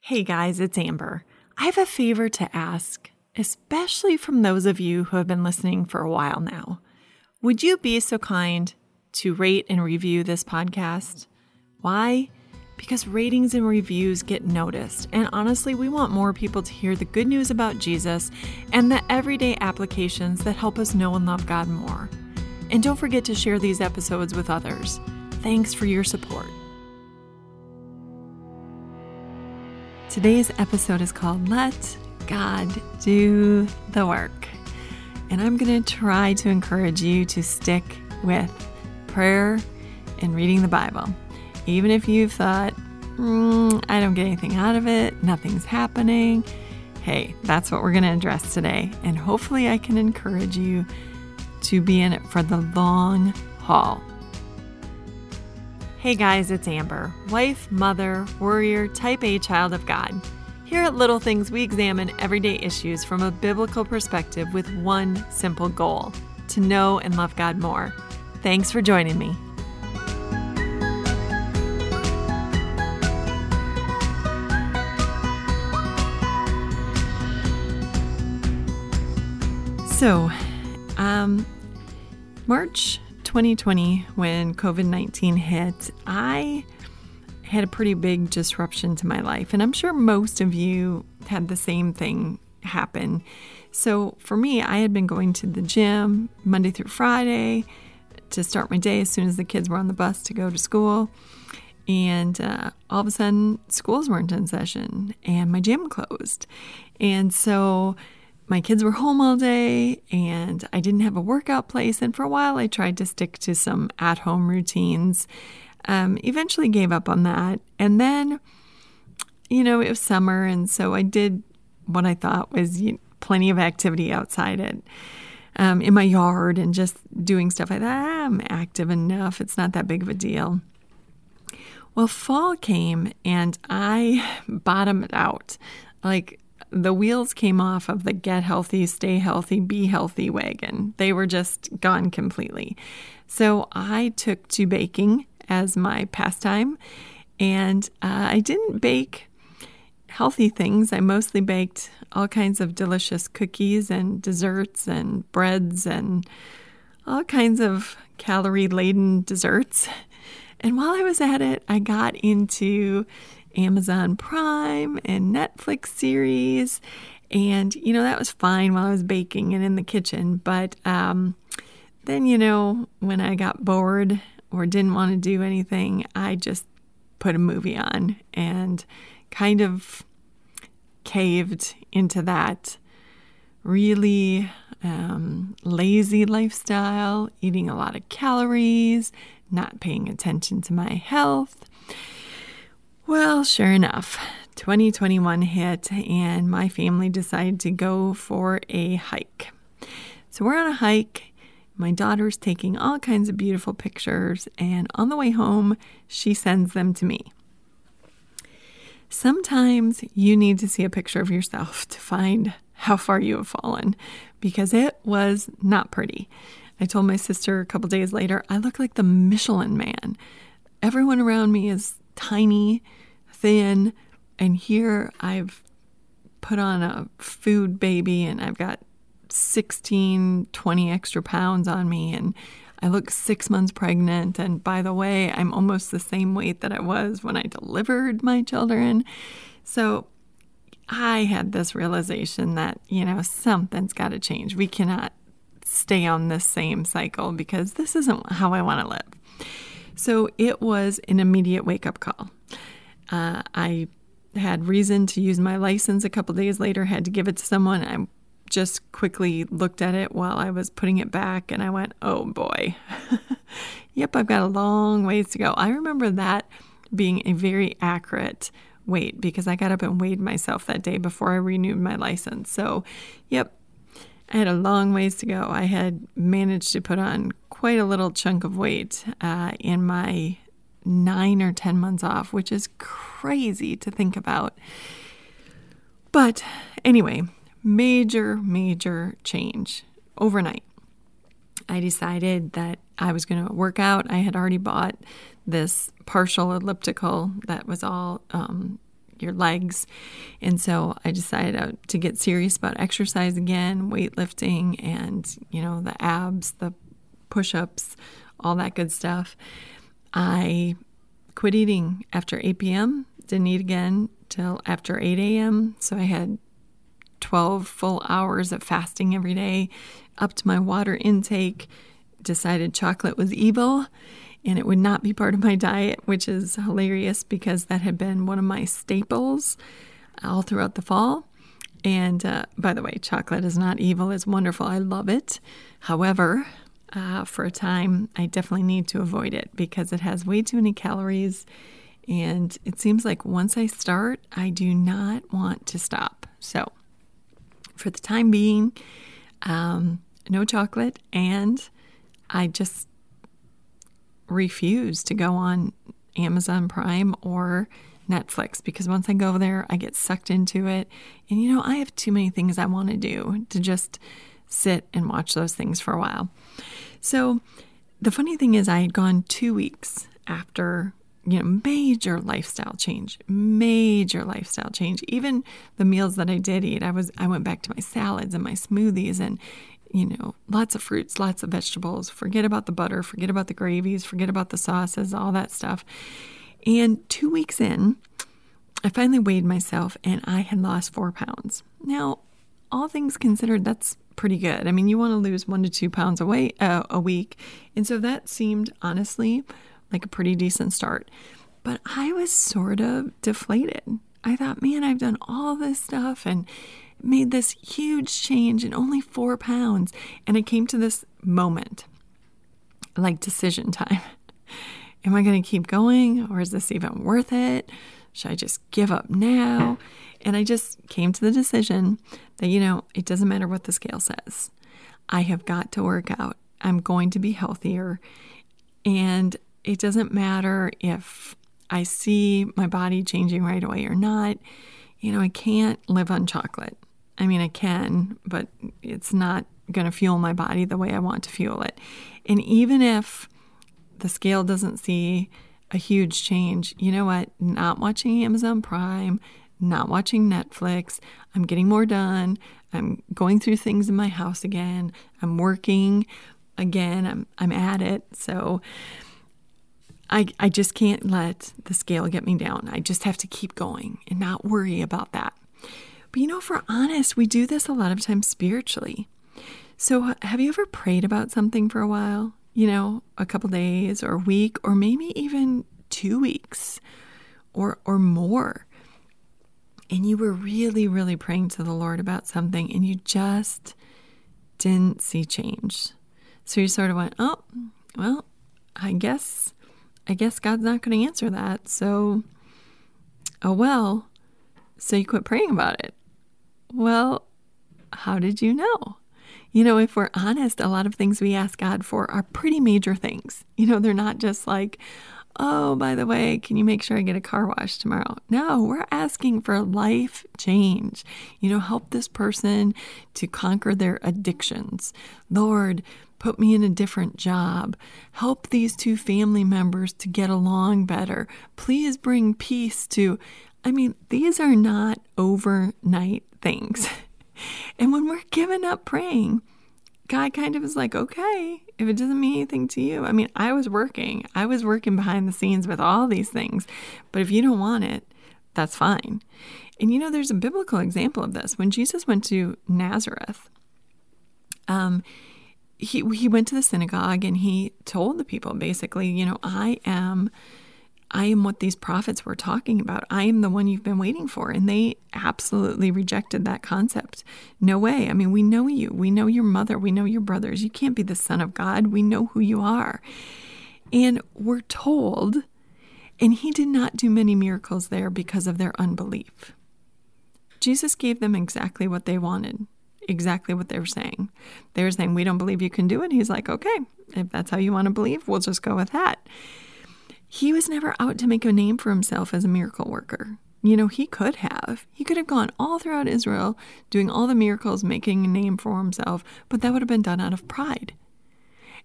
Hey guys, it's Amber. I have a favor to ask, especially from those of you who have been listening for a while now. Would you be so kind to rate and review this podcast? Why? Because ratings and reviews get noticed, and honestly, we want more people to hear the good news about Jesus and the everyday applications that help us know and love God more. And don't forget to share these episodes with others. Thanks for your support. Today's episode is called Let God Do the Work. And I'm going to try to encourage you to stick with prayer and reading the Bible. Even if you've thought, mm, I don't get anything out of it, nothing's happening. Hey, that's what we're going to address today. And hopefully, I can encourage you to be in it for the long haul. Hey guys, it's Amber, wife, mother, warrior, type A child of God. Here at Little Things, we examine everyday issues from a biblical perspective with one simple goal to know and love God more. Thanks for joining me. So, um, March 2020, when COVID 19 hit, I had a pretty big disruption to my life. And I'm sure most of you had the same thing happen. So for me, I had been going to the gym Monday through Friday to start my day as soon as the kids were on the bus to go to school. And uh, all of a sudden, schools weren't in session and my gym closed. And so my kids were home all day and I didn't have a workout place. And for a while, I tried to stick to some at home routines. Um, eventually gave up on that. And then, you know, it was summer. And so I did what I thought was you know, plenty of activity outside it. Um, in my yard and just doing stuff like that. I'm active enough. It's not that big of a deal. Well, fall came and I bottomed out. Like the wheels came off of the get healthy, stay healthy, be healthy wagon. They were just gone completely. So I took to baking as my pastime, and uh, I didn't bake healthy things. I mostly baked all kinds of delicious cookies and desserts and breads and all kinds of calorie laden desserts. And while I was at it, I got into Amazon Prime and Netflix series. And, you know, that was fine while I was baking and in the kitchen. But um, then, you know, when I got bored or didn't want to do anything, I just put a movie on and kind of caved into that really um, lazy lifestyle, eating a lot of calories, not paying attention to my health. Well, sure enough, 2021 hit and my family decided to go for a hike. So we're on a hike. My daughter's taking all kinds of beautiful pictures, and on the way home, she sends them to me. Sometimes you need to see a picture of yourself to find how far you have fallen because it was not pretty. I told my sister a couple days later, I look like the Michelin man. Everyone around me is tiny, thin, and here I've put on a food baby and I've got 16, 20 extra pounds on me, and I look six months pregnant. And by the way, I'm almost the same weight that I was when I delivered my children. So I had this realization that, you know, something's got to change. We cannot stay on this same cycle because this isn't how I want to live. So it was an immediate wake up call. Uh, I had reason to use my license a couple days later, had to give it to someone. I just quickly looked at it while I was putting it back and I went, oh boy. yep, I've got a long ways to go. I remember that being a very accurate weight because I got up and weighed myself that day before I renewed my license. So, yep, I had a long ways to go. I had managed to put on quite a little chunk of weight uh, in my nine or 10 months off, which is crazy to think about. But anyway, major, major change overnight. I decided that I was going to work out. I had already bought this partial elliptical that was all um, your legs. And so I decided to get serious about exercise again, weightlifting, and, you know, the abs, the push ups, all that good stuff. I quit eating after 8 p.m., didn't eat again till after 8 a.m. So I had 12 full hours of fasting every day, upped my water intake, decided chocolate was evil and it would not be part of my diet, which is hilarious because that had been one of my staples all throughout the fall. And uh, by the way, chocolate is not evil, it's wonderful. I love it. However, uh, for a time, I definitely need to avoid it because it has way too many calories. And it seems like once I start, I do not want to stop. So, for the time being, um, no chocolate. And I just refuse to go on Amazon Prime or Netflix because once I go there, I get sucked into it. And you know, I have too many things I want to do to just sit and watch those things for a while. So the funny thing is, I had gone two weeks after you know major lifestyle change major lifestyle change even the meals that i did eat i was i went back to my salads and my smoothies and you know lots of fruits lots of vegetables forget about the butter forget about the gravies forget about the sauces all that stuff and two weeks in i finally weighed myself and i had lost four pounds now all things considered that's pretty good. I mean, you want to lose one to two pounds a, weight, uh, a week. And so that seemed honestly like a pretty decent start. But I was sort of deflated. I thought, man, I've done all this stuff and made this huge change in only four pounds. And I came to this moment, like decision time. Am I going to keep going or is this even worth it? Should I just give up now? And I just came to the decision that, you know, it doesn't matter what the scale says. I have got to work out. I'm going to be healthier. And it doesn't matter if I see my body changing right away or not. You know, I can't live on chocolate. I mean, I can, but it's not going to fuel my body the way I want to fuel it. And even if the scale doesn't see a huge change, you know what? Not watching Amazon Prime, not watching Netflix. I'm getting more done. I'm going through things in my house again. I'm working again. I'm I'm at it. So I I just can't let the scale get me down. I just have to keep going and not worry about that. But you know, if we're honest, we do this a lot of times spiritually. So have you ever prayed about something for a while? You know, a couple days or a week or maybe even 2 weeks or or more and you were really, really praying to the Lord about something and you just didn't see change. So you sort of went, oh, well, I guess, I guess God's not going to answer that. So, oh well. So you quit praying about it. Well, how did you know? You know, if we're honest, a lot of things we ask God for are pretty major things. You know, they're not just like, oh, by the way, can you make sure I get a car wash tomorrow? No, we're asking for life change. You know, help this person to conquer their addictions. Lord, put me in a different job. Help these two family members to get along better. Please bring peace to. I mean, these are not overnight things. and when we're giving up praying, God kind of is like, okay, if it doesn't mean anything to you. I mean, I was working, I was working behind the scenes with all these things, but if you don't want it, that's fine. And you know, there's a biblical example of this. When Jesus went to Nazareth, um, he he went to the synagogue and he told the people basically, you know, I am I am what these prophets were talking about. I am the one you've been waiting for. And they absolutely rejected that concept. No way. I mean, we know you. We know your mother. We know your brothers. You can't be the Son of God. We know who you are. And we're told, and he did not do many miracles there because of their unbelief. Jesus gave them exactly what they wanted, exactly what they were saying. They were saying, We don't believe you can do it. He's like, Okay, if that's how you want to believe, we'll just go with that. He was never out to make a name for himself as a miracle worker. You know, he could have. He could have gone all throughout Israel doing all the miracles, making a name for himself, but that would have been done out of pride.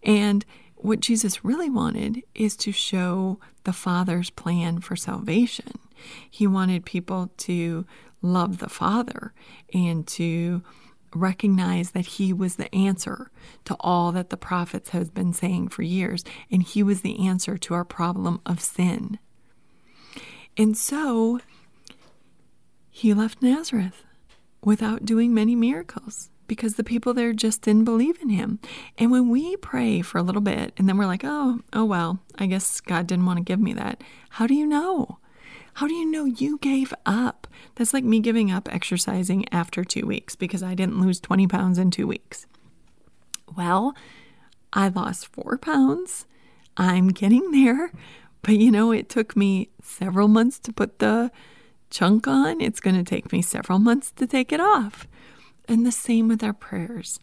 And what Jesus really wanted is to show the Father's plan for salvation. He wanted people to love the Father and to recognize that he was the answer to all that the prophets have been saying for years, and he was the answer to our problem of sin. And so he left Nazareth without doing many miracles because the people there just didn't believe in him. And when we pray for a little bit and then we're like, oh, oh well, I guess God didn't want to give me that. How do you know? How do you know you gave up? That's like me giving up exercising after two weeks because I didn't lose 20 pounds in two weeks. Well, I lost four pounds. I'm getting there. But you know, it took me several months to put the chunk on. It's going to take me several months to take it off. And the same with our prayers.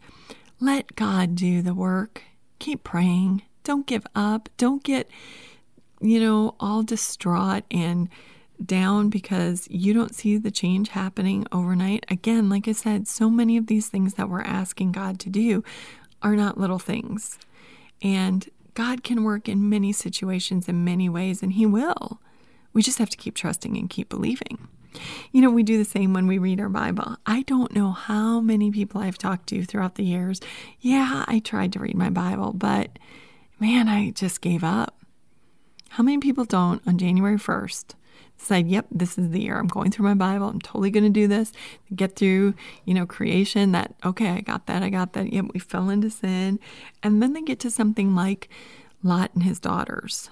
Let God do the work. Keep praying. Don't give up. Don't get, you know, all distraught and down because you don't see the change happening overnight. Again, like I said, so many of these things that we're asking God to do are not little things. And God can work in many situations in many ways, and He will. We just have to keep trusting and keep believing. You know, we do the same when we read our Bible. I don't know how many people I've talked to throughout the years. Yeah, I tried to read my Bible, but man, I just gave up. How many people don't on January 1st decide, yep, this is the year I'm going through my Bible. I'm totally going to do this. Get through, you know, creation. That, okay, I got that. I got that. Yep, we fell into sin. And then they get to something like Lot and his daughters.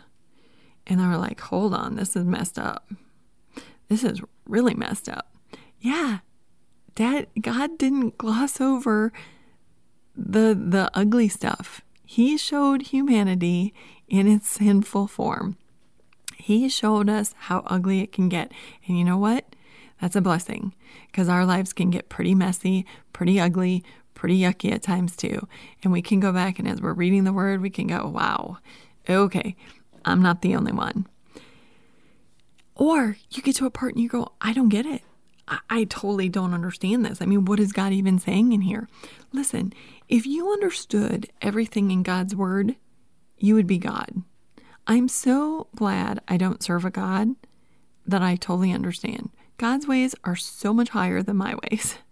And they're like, hold on, this is messed up. This is really messed up. Yeah, Dad, God didn't gloss over the the ugly stuff. He showed humanity in its sinful form. He showed us how ugly it can get. And you know what? That's a blessing because our lives can get pretty messy, pretty ugly, pretty yucky at times too. And we can go back and as we're reading the word, we can go, wow, okay, I'm not the only one. Or you get to a part and you go, I don't get it. I, I totally don't understand this. I mean, what is God even saying in here? Listen, if you understood everything in God's word, you would be God. I'm so glad I don't serve a God that I totally understand. God's ways are so much higher than my ways.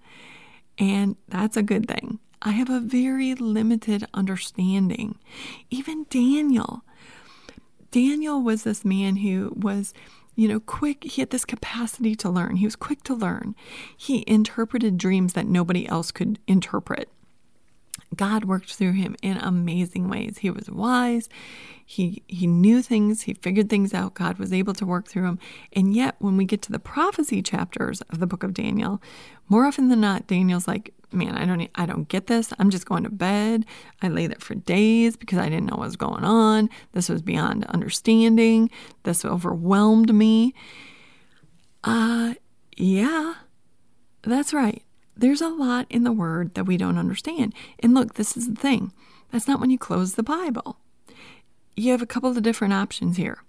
And that's a good thing. I have a very limited understanding. Even Daniel. Daniel was this man who was, you know, quick. He had this capacity to learn. He was quick to learn. He interpreted dreams that nobody else could interpret. God worked through him in amazing ways. He was wise. He he knew things, he figured things out. God was able to work through him. And yet when we get to the prophecy chapters of the book of Daniel, more often than not Daniel's like, "Man, I don't I don't get this. I'm just going to bed. I lay there for days because I didn't know what was going on. This was beyond understanding. This overwhelmed me." Uh yeah. That's right. There's a lot in the word that we don't understand. And look, this is the thing. That's not when you close the Bible you have a couple of different options here.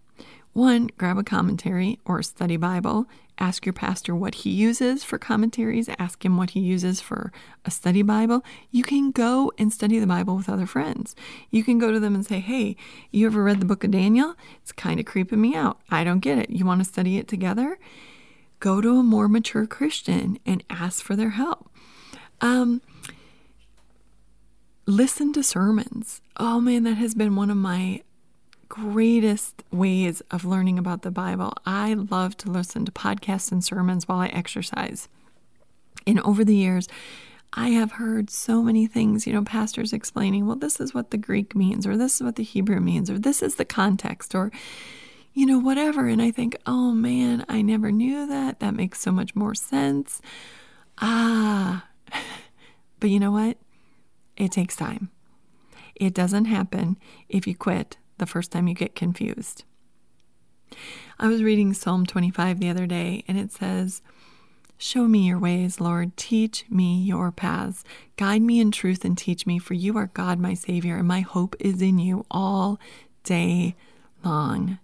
One, grab a commentary or a study Bible. Ask your pastor what he uses for commentaries. Ask him what he uses for a study Bible. You can go and study the Bible with other friends. You can go to them and say, Hey, you ever read the book of Daniel? It's kind of creeping me out. I don't get it. You want to study it together? Go to a more mature Christian and ask for their help. Um, listen to sermons. Oh man, that has been one of my greatest ways of learning about the Bible. I love to listen to podcasts and sermons while I exercise. And over the years, I have heard so many things, you know, pastors explaining, well, this is what the Greek means, or this is what the Hebrew means, or this is the context, or, you know, whatever. And I think, oh man, I never knew that. That makes so much more sense. Ah, but you know what? It takes time. It doesn't happen if you quit the first time you get confused. I was reading Psalm 25 the other day, and it says, Show me your ways, Lord. Teach me your paths. Guide me in truth and teach me, for you are God, my Savior, and my hope is in you all day long.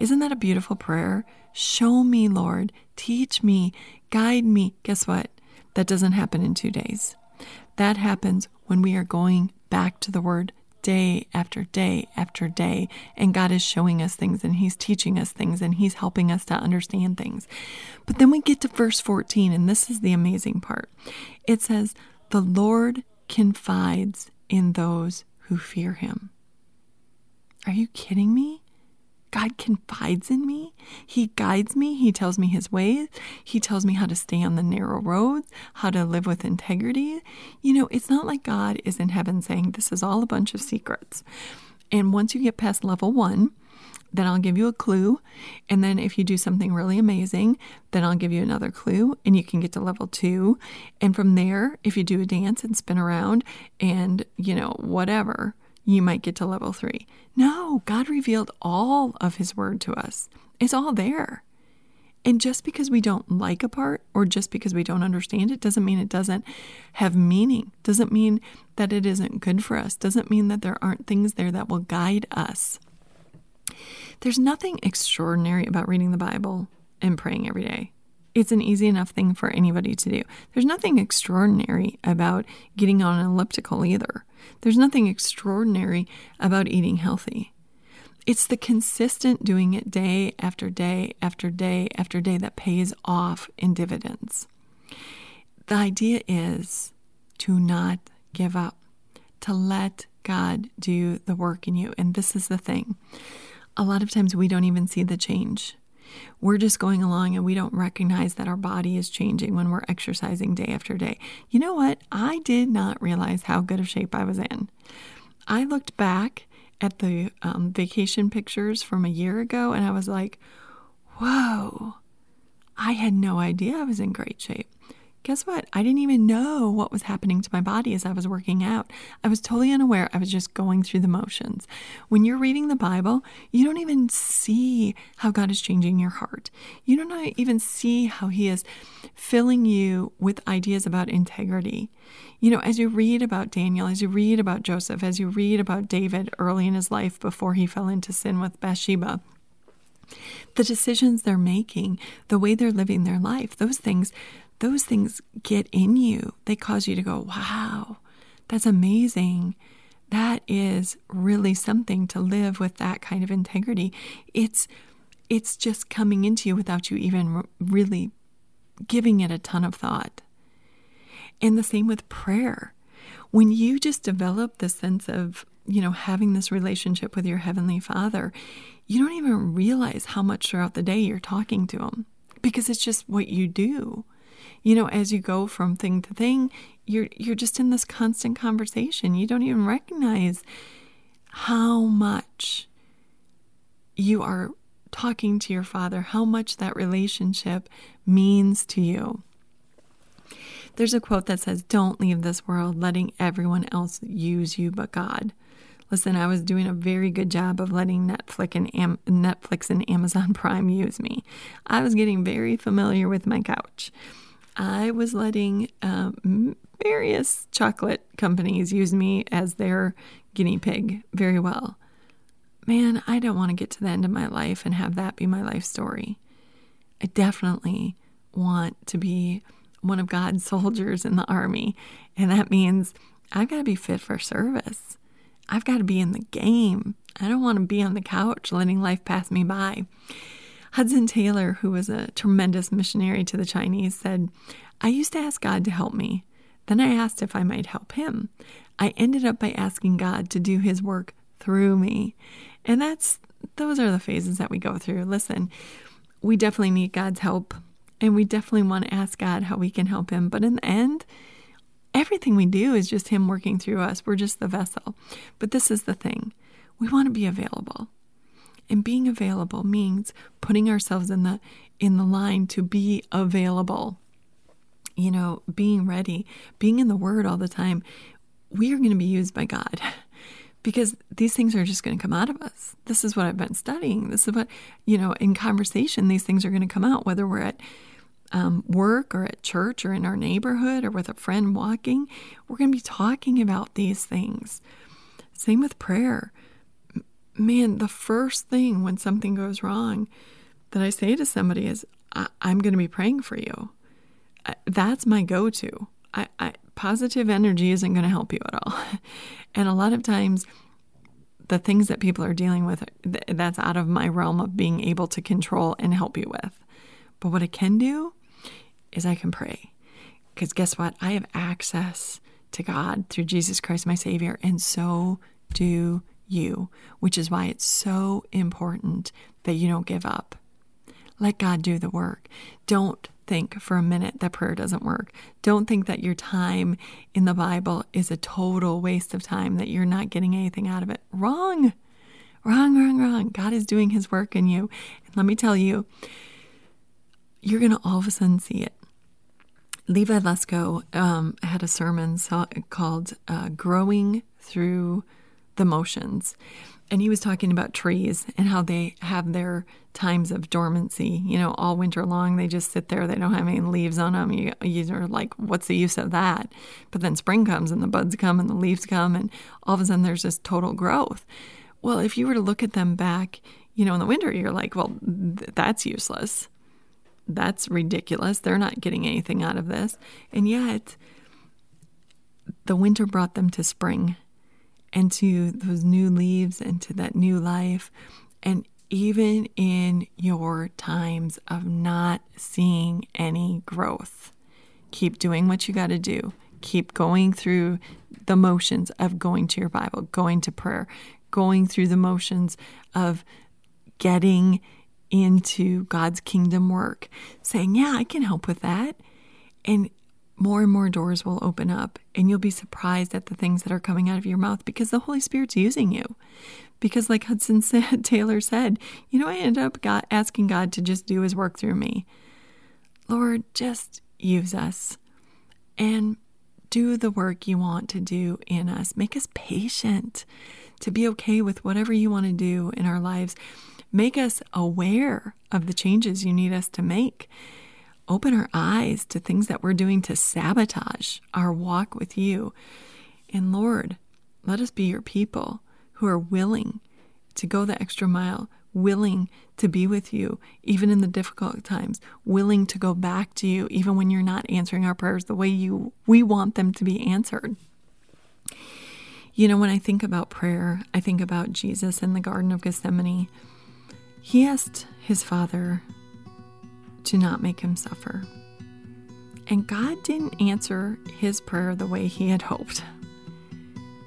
Isn't that a beautiful prayer? Show me, Lord. Teach me. Guide me. Guess what? That doesn't happen in two days. That happens when we are going back to the Word day after day after day. And God is showing us things and He's teaching us things and He's helping us to understand things. But then we get to verse 14, and this is the amazing part. It says, The Lord confides in those who fear Him. Are you kidding me? God confides in me. He guides me. He tells me his ways. He tells me how to stay on the narrow roads, how to live with integrity. You know, it's not like God is in heaven saying, This is all a bunch of secrets. And once you get past level one, then I'll give you a clue. And then if you do something really amazing, then I'll give you another clue and you can get to level two. And from there, if you do a dance and spin around and, you know, whatever, you might get to level three. No, God revealed all of His Word to us. It's all there. And just because we don't like a part or just because we don't understand it doesn't mean it doesn't have meaning, doesn't mean that it isn't good for us, doesn't mean that there aren't things there that will guide us. There's nothing extraordinary about reading the Bible and praying every day. It's an easy enough thing for anybody to do. There's nothing extraordinary about getting on an elliptical either. There's nothing extraordinary about eating healthy. It's the consistent doing it day after day after day after day that pays off in dividends. The idea is to not give up, to let God do the work in you. And this is the thing a lot of times we don't even see the change. We're just going along and we don't recognize that our body is changing when we're exercising day after day. You know what? I did not realize how good of shape I was in. I looked back at the um, vacation pictures from a year ago and I was like, whoa, I had no idea I was in great shape guess what? I didn't even know what was happening to my body as I was working out. I was totally unaware. I was just going through the motions. When you're reading the Bible, you don't even see how God is changing your heart. You don't even see how He is filling you with ideas about integrity. You know, as you read about Daniel, as you read about Joseph, as you read about David early in his life before he fell into sin with Bathsheba, the decisions they're making, the way they're living their life, those things those things get in you. They cause you to go, wow, that's amazing. That is really something to live with that kind of integrity. It's it's just coming into you without you even really giving it a ton of thought. And the same with prayer. When you just develop the sense of, you know, having this relationship with your heavenly Father, you don't even realize how much throughout the day you're talking to him because it's just what you do you know, as you go from thing to thing, you're you're just in this constant conversation. You don't even recognize how much you are talking to your father, how much that relationship means to you. There's a quote that says, Don't leave this world letting everyone else use you but God. Listen, I was doing a very good job of letting Netflix and Am- Netflix and Amazon Prime use me. I was getting very familiar with my couch. I was letting um, various chocolate companies use me as their guinea pig very well. Man, I don't want to get to the end of my life and have that be my life story. I definitely want to be one of God's soldiers in the army. And that means I've got to be fit for service. I've got to be in the game. I don't want to be on the couch letting life pass me by. Hudson Taylor, who was a tremendous missionary to the Chinese, said, I used to ask God to help me. Then I asked if I might help him. I ended up by asking God to do his work through me. And that's those are the phases that we go through. Listen, we definitely need God's help and we definitely want to ask God how we can help him. But in the end, everything we do is just him working through us. We're just the vessel. But this is the thing. We want to be available. And being available means putting ourselves in the in the line to be available. You know, being ready, being in the word all the time. We are going to be used by God because these things are just going to come out of us. This is what I've been studying. This is what, you know, in conversation, these things are going to come out, whether we're at um, work or at church or in our neighborhood or with a friend walking. We're going to be talking about these things. Same with prayer man, the first thing when something goes wrong that I say to somebody is, I- am going to be praying for you. I- that's my go to. I-, I positive energy isn't going to help you at all. and a lot of times the things that people are dealing with, that's out of my realm of being able to control and help you with. But what I can do is I can pray. Because guess what? I have access to God through Jesus Christ, my Savior, and so do you, which is why it's so important that you don't give up. Let God do the work. Don't think for a minute that prayer doesn't work. Don't think that your time in the Bible is a total waste of time, that you're not getting anything out of it. Wrong. Wrong, wrong, wrong. God is doing his work in you. And let me tell you, you're going to all of a sudden see it. Levi Lusko um, had a sermon called uh, Growing Through the Motions. And he was talking about trees and how they have their times of dormancy. You know, all winter long, they just sit there. They don't have any leaves on them. You, you're like, what's the use of that? But then spring comes and the buds come and the leaves come, and all of a sudden there's this total growth. Well, if you were to look at them back, you know, in the winter, you're like, well, th- that's useless that's ridiculous. They're not getting anything out of this. And yet, the winter brought them to spring and to those new leaves and to that new life. And even in your times of not seeing any growth, keep doing what you got to do. Keep going through the motions of going to your Bible, going to prayer, going through the motions of getting into God's kingdom work, saying, Yeah, I can help with that. And more and more doors will open up, and you'll be surprised at the things that are coming out of your mouth because the Holy Spirit's using you. Because, like Hudson said, Taylor said, you know, I ended up asking God to just do his work through me. Lord, just use us and do the work you want to do in us. Make us patient to be okay with whatever you want to do in our lives. Make us aware of the changes you need us to make. Open our eyes to things that we're doing to sabotage our walk with you. And Lord, let us be your people who are willing to go the extra mile, willing to be with you even in the difficult times, willing to go back to you even when you're not answering our prayers the way you we want them to be answered. You know, when I think about prayer, I think about Jesus in the Garden of Gethsemane he asked his father to not make him suffer. And God didn't answer his prayer the way he had hoped.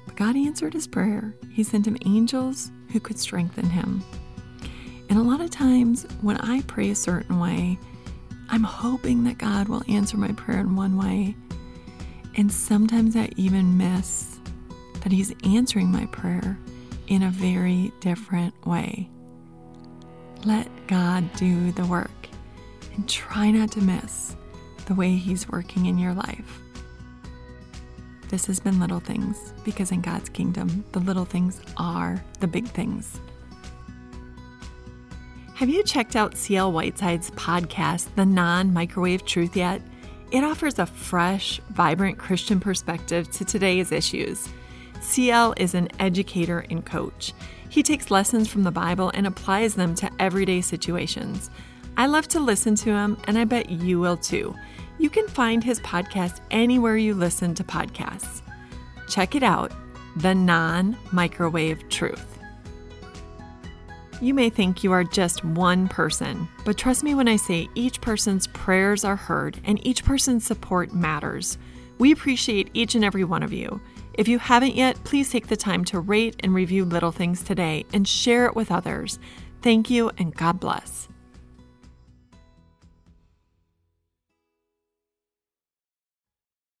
But God answered his prayer. He sent him angels who could strengthen him. And a lot of times when I pray a certain way, I'm hoping that God will answer my prayer in one way. And sometimes I even miss that He's answering my prayer in a very different way. Let God do the work and try not to miss the way He's working in your life. This has been Little Things because in God's kingdom, the little things are the big things. Have you checked out CL Whiteside's podcast, The Non Microwave Truth, yet? It offers a fresh, vibrant Christian perspective to today's issues. CL is an educator and coach. He takes lessons from the Bible and applies them to everyday situations. I love to listen to him, and I bet you will too. You can find his podcast anywhere you listen to podcasts. Check it out The Non Microwave Truth. You may think you are just one person, but trust me when I say each person's prayers are heard and each person's support matters. We appreciate each and every one of you. If you haven't yet, please take the time to rate and review Little Things today and share it with others. Thank you and God bless.